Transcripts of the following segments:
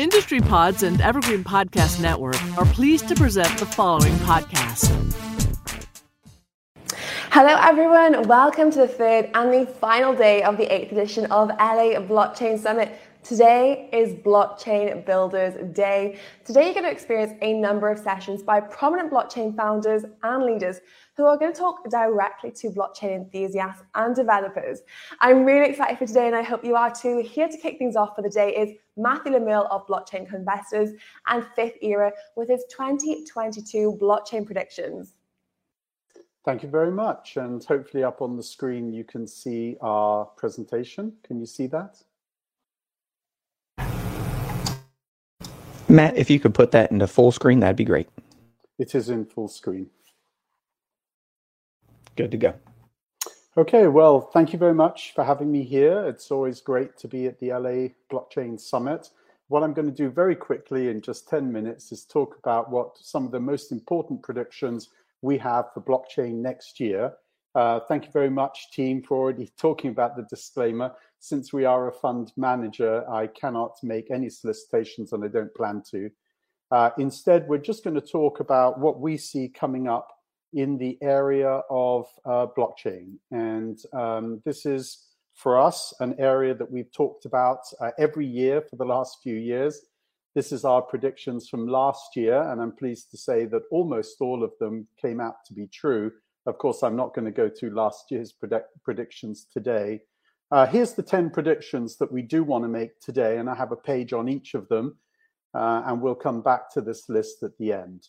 Industry Pods and Evergreen Podcast Network are pleased to present the following podcast. Hello, everyone. Welcome to the third and the final day of the eighth edition of LA Blockchain Summit. Today is Blockchain Builders Day. Today, you're going to experience a number of sessions by prominent blockchain founders and leaders who are going to talk directly to blockchain enthusiasts and developers. I'm really excited for today, and I hope you are too. Here to kick things off for the day is Matthew Le Merle of Blockchain Investors and Fifth Era with his 2022 blockchain predictions. Thank you very much. And hopefully, up on the screen, you can see our presentation. Can you see that? Matt, if you could put that into full screen, that'd be great. It is in full screen. Good to go. Okay, well, thank you very much for having me here. It's always great to be at the LA Blockchain Summit. What I'm going to do very quickly in just 10 minutes is talk about what some of the most important predictions we have for blockchain next year. Uh, thank you very much, team, for already talking about the disclaimer since we are a fund manager, I cannot make any solicitations and I don't plan to. Uh, instead, we're just going to talk about what we see coming up in the area of uh, blockchain. And um, this is, for us, an area that we've talked about uh, every year for the last few years. This is our predictions from last year, and I'm pleased to say that almost all of them came out to be true. Of course, I'm not going to go through last year's predict- predictions today, uh, here's the 10 predictions that we do want to make today, and I have a page on each of them, uh, and we'll come back to this list at the end.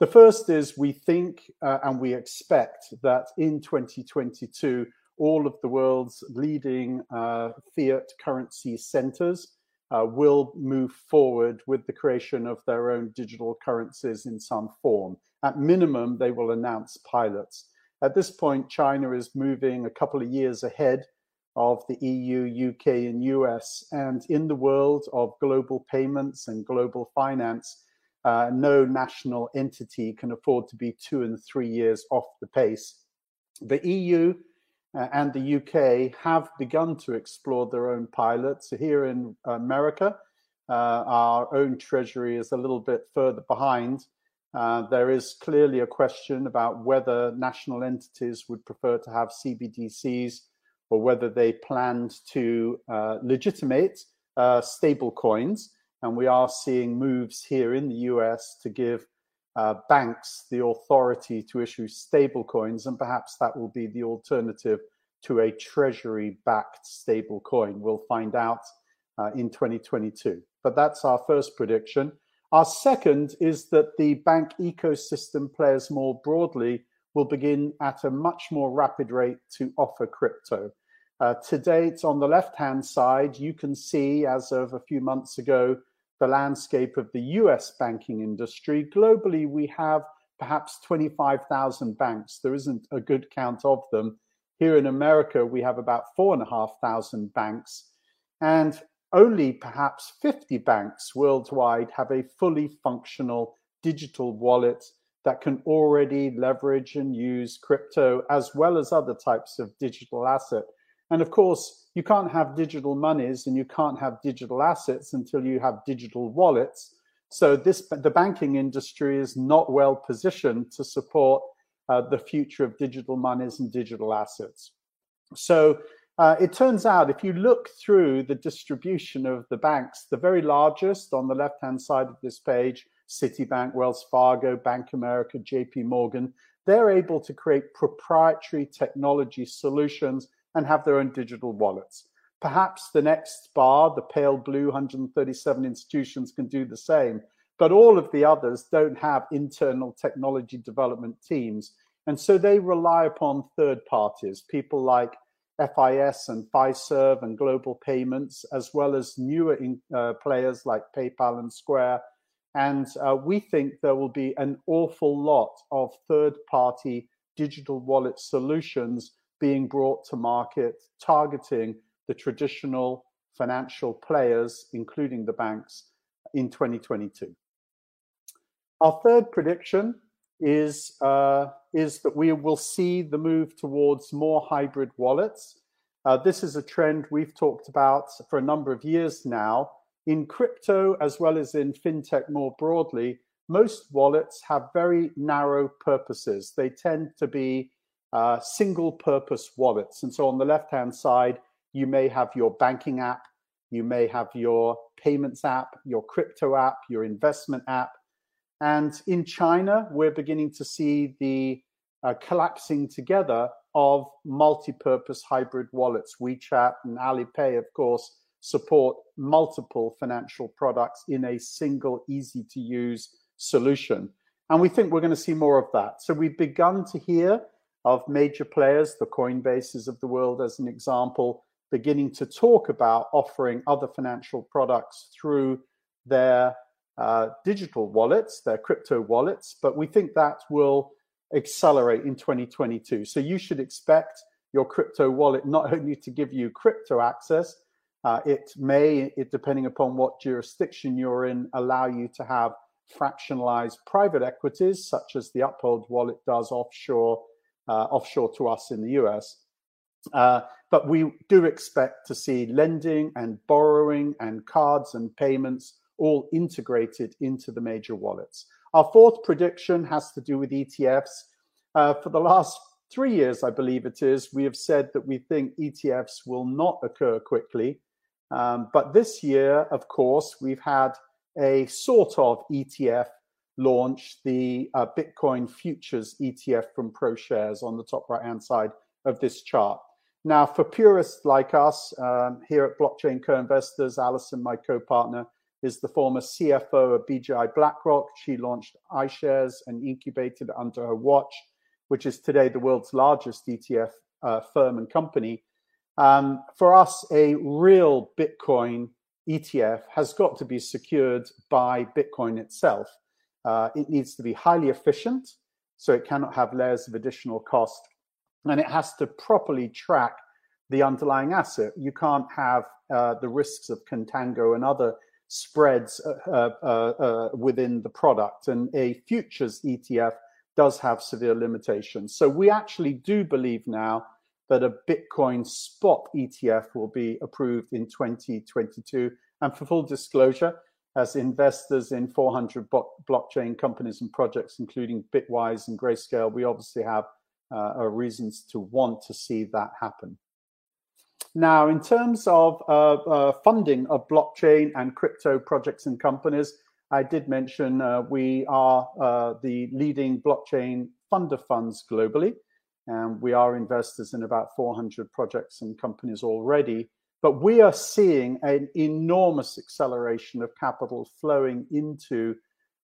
The first is we think uh, and we expect that in 2022, all of the world's leading uh, fiat currency centers uh, will move forward with the creation of their own digital currencies in some form. At minimum, they will announce pilots. At this point, China is moving a couple of years ahead of the EU, UK, and US. And in the world of global payments and global finance, uh, no national entity can afford to be two and three years off the pace. The EU uh, and the UK have begun to explore their own pilots. Here in America, uh, our own treasury is a little bit further behind. Uh, there is clearly a question about whether national entities would prefer to have CBDCs or whether they planned to uh, legitimate uh, stable coins. And we are seeing moves here in the US to give uh, banks the authority to issue stable coins, and perhaps that will be the alternative to a treasury backed stable coin. We'll find out uh, in 2022. But that's our first prediction. Our second is that the bank ecosystem players more broadly will begin at a much more rapid rate to offer crypto. Uh, to date, on the left hand side, you can see as of a few months ago the landscape of the US banking industry. Globally, we have perhaps 25,000 banks. There isn't a good count of them. Here in America, we have about 4,500 banks, and only perhaps 50 banks worldwide have a fully functional digital wallet that can already leverage and use crypto as well as other types of digital asset. And of course, you can't have digital monies and you can't have digital assets until you have digital wallets. So this the banking industry is not well positioned to support uh, the future of digital monies and digital assets. So uh, it turns out if you look through the distribution of the banks, the very largest on the left hand side of this page, Citibank, Wells Fargo, Bank America, JP Morgan, they're able to create proprietary technology solutions and have their own digital wallets. Perhaps the next bar, the pale blue 137 institutions, can do the same. But all of the others don't have internal technology development teams. And so they rely upon third parties, people like FIS and Fiserv and Global Payments, as well as newer in, uh, players like PayPal and Square. And uh, we think there will be an awful lot of third party digital wallet solutions being brought to market targeting the traditional financial players, including the banks, in 2022. Our third prediction is, uh, is that we will see the move towards more hybrid wallets. Uh, this is a trend we've talked about for a number of years now. in crypto as well as in fintech more broadly, most wallets have very narrow purposes. They tend to be uh, single purpose wallets. And so on the left hand side, you may have your banking app, you may have your payments app, your crypto app, your investment app. And in China, we're beginning to see the uh, collapsing together of multi purpose hybrid wallets. WeChat and Alipay, of course, support multiple financial products in a single, easy to use solution. And we think we're going to see more of that. So we've begun to hear of major players, the Coinbases of the world, as an example, beginning to talk about offering other financial products through their uh, digital wallets, their crypto wallets. But we think that will accelerate in 2022. So you should expect your crypto wallet not only to give you crypto access, uh, it may, it, depending upon what jurisdiction you're in, allow you to have fractionalized private equities, such as the Uphold wallet does offshore, offshore to us in the US. Uh, but we do expect to see lending and borrowing and cards and payments all integrated into the major wallets. Our fourth prediction has to do with ETFs. Uh, for the last three years, I believe it is, we have said that we think ETFs will not occur quickly. Um, but this year, of course, we've had a sort of ETF launch, the uh, Bitcoin futures ETF from ProShares on the top right hand side of this chart. Now, for purists like us um, here at Blockchain Co Investors, Alison, my co partner, is the former CFO of BGI BlackRock. She launched iShares and incubated under her watch, which is today the world's largest ETF uh, firm and company. Um, for us, a real Bitcoin ETF has got to be secured by Bitcoin itself. Uh, it needs to be highly efficient, so it cannot have layers of additional cost, and it has to properly track the underlying asset. You can't have uh, the risks of contango and other spreads uh, uh, uh, within the product. And a futures ETF does have severe limitations. So we actually do believe now that a Bitcoin spot ETF will be approved in 2022. And for full disclosure, as investors in 400 blockchain companies and projects, including Bitwise and Grayscale, we obviously have uh, reasons to want to see that happen. Now, in terms of uh, uh, funding of blockchain and crypto projects and companies, I did mention uh, we are uh, the leading blockchain funder funds globally, and we are investors in about 400 projects and companies already. But we are seeing an enormous acceleration of capital flowing into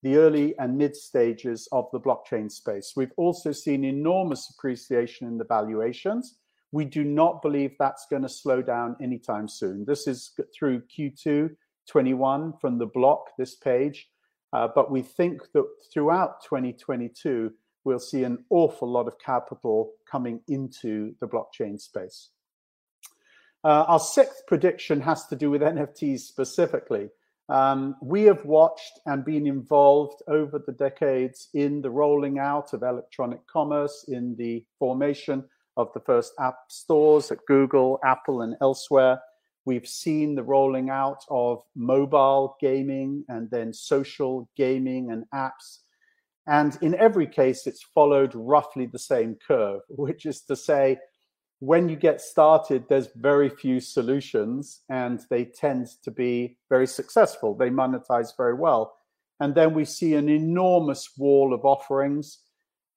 the early and mid stages of the blockchain space. We've also seen enormous appreciation in the valuations we do not believe that's going to slow down anytime soon. This is through Q2 21 from the block, this page. Uh, but we think that throughout 2022, we'll see an awful lot of capital coming into the blockchain space. Uh, our sixth prediction has to do with NFTs specifically. Um, we have watched and been involved over the decades in the rolling out of electronic commerce, in the formation of the first app stores at Google, Apple, and elsewhere. We've seen the rolling out of mobile gaming and then social gaming and apps. And in every case, it's followed roughly the same curve, which is to say, when you get started, there's very few solutions and they tend to be very successful. They monetize very well. And then we see an enormous wall of offerings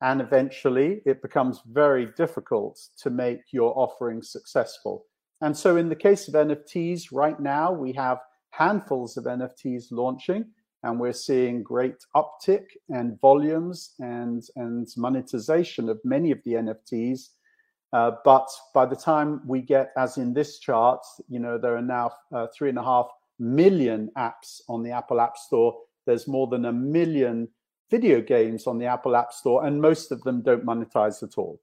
and eventually it becomes very difficult to make your offering successful. And so, in the case of NFTs, right now we have handfuls of NFTs launching, and we're seeing great uptick and volumes and, and monetization of many of the NFTs. Uh, but by the time we get, as in this chart, you know, there are now uh, three and a half million apps on the Apple App Store. There's more than a million video games on the Apple App Store, and most of them don't monetize at all.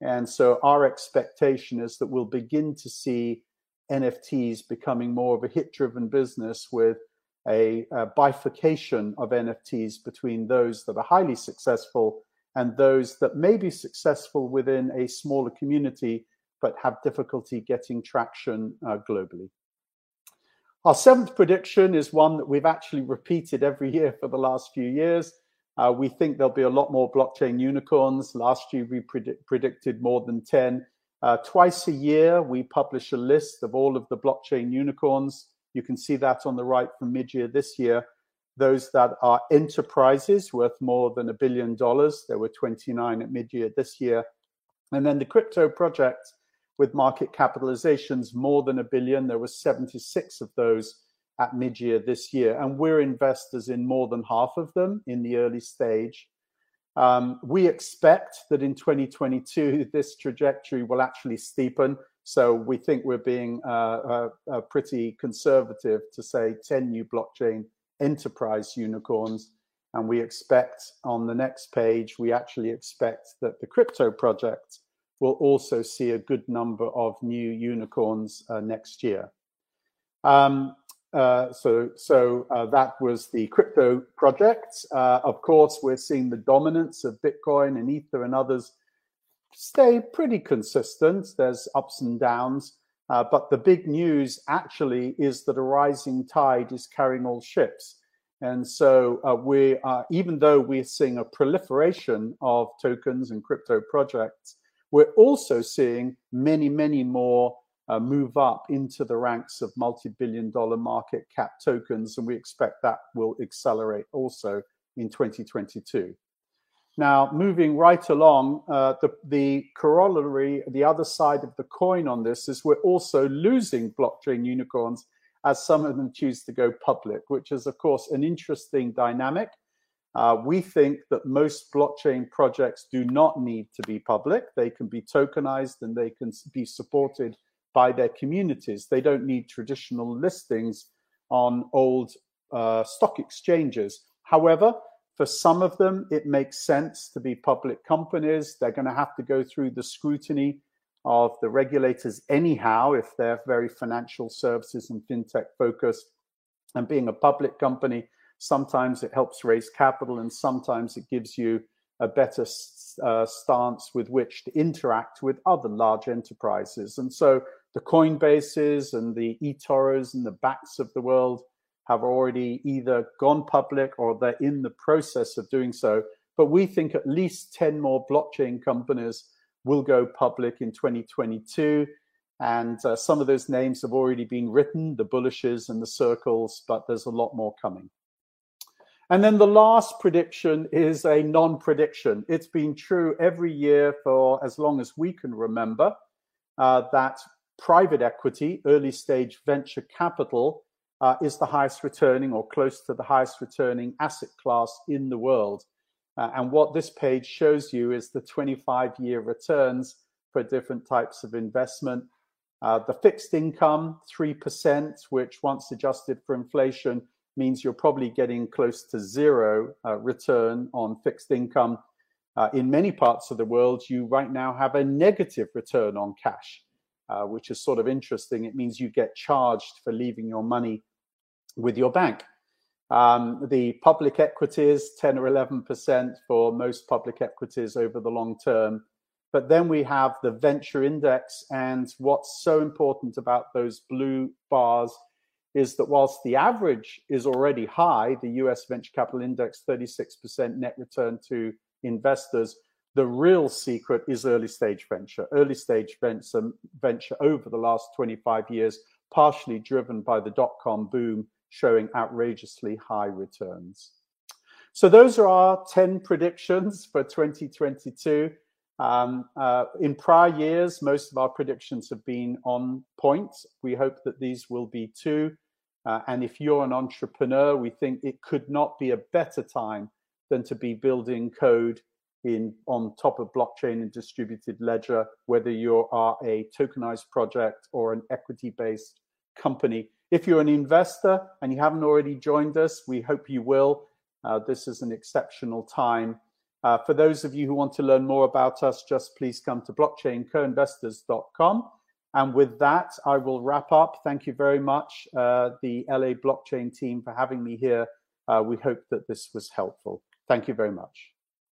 And so our expectation is that we'll begin to see NFTs becoming more of a hit driven business with a, a, bifurcation of NFTs between those that are highly successful and those that may be successful within a smaller community but have difficulty getting traction uh, globally. Our seventh prediction is one that we've actually repeated every year for the last few years. Uh, we think there'll be a lot more blockchain unicorns. Last year, we predict, predicted more than 10. Uh, twice a year, we publish a list of all of the blockchain unicorns. You can see that on the right from mid year this year. Those that are enterprises worth more than a billion dollars. There were 29 at mid year this year. And then the crypto projects with market capitalizations more than a billion. There were 76 of those at mid-year this year, and we're investors in more than half of them in the early stage. Um, we expect that in 2022 this trajectory will actually steepen. So we think we're being uh, uh, uh, pretty conservative to say 10 new blockchain enterprise unicorns. And we expect on the next page, we actually expect that the crypto project will also see a good number of new unicorns uh, next year. Um, uh, so so uh, that was the crypto projects. Uh, of course, we're seeing the dominance of Bitcoin and Ether and others stay pretty consistent. There's ups and downs. Uh, but the big news actually is that a rising tide is carrying all ships. And so uh, we are, even though we're seeing a proliferation of tokens and crypto projects, we're also seeing many, many more uh, move up into the ranks of multi-billion dollar market cap tokens, and we expect that will accelerate also in 2022. Now, moving right along, uh, the, the corollary, the other side of the coin on this is we're also losing blockchain unicorns as some of them choose to go public, which is, of course, an interesting dynamic. Uh, we think that most blockchain projects do not need to be public. They can be tokenized and they can be supported by their communities. They don't need traditional listings on old uh, stock exchanges. However, for some of them, it makes sense to be public companies. They're going to have to go through the scrutiny of the regulators anyhow if they're very financial services and fintech focused. And being a public company, sometimes it helps raise capital and sometimes it gives you a better uh, stance with which to interact with other large enterprises. And so the Coinbases and the eToros and the Bakkts of the world have already either gone public or they're in the process of doing so. But we think at least 10 more blockchain companies will go public in 2022. And uh, some of those names have already been written, the bullishes and the circles, but there's a lot more coming. And then the last prediction is a non prediction. It's been true every year for as long as we can remember uh, that private equity, early stage venture capital, uh, is the highest returning or close to the highest returning asset class in the world. Uh, and what this page shows you is the 25 year returns for different types of investment. Uh, the fixed income, 3%, which once adjusted for inflation means you're probably getting close to zero uh, return on fixed income. Uh, in many parts of the world, you right now have a negative return on cash. Uh, which is sort of interesting. It means you get charged for leaving your money with your bank. Um, the public equities, 10 or 11% for most public equities over the long term. But then we have the venture index. And what's so important about those blue bars is that whilst the average is already high, the US venture capital index, 36% net return to investors, the real secret is early stage venture. Early stage venture, venture over the last 25 years, partially driven by the dot com boom, showing outrageously high returns. So, those are our 10 predictions for 2022. Um, uh, in prior years, most of our predictions have been on point. We hope that these will be too. Uh, and if you're an entrepreneur, we think it could not be a better time than to be building code in on top of blockchain and distributed ledger, whether you are a tokenized project or an equity-based company. If you're an investor and you haven't already joined us, we hope you will. Uh, this is an exceptional time. Uh, for those of you who want to learn more about us, just please come to blockchaincoinvestors.com. And with that, I will wrap up. Thank you very much, uh, the LA blockchain team, for having me here. Uh, we hope that this was helpful. Thank you very much.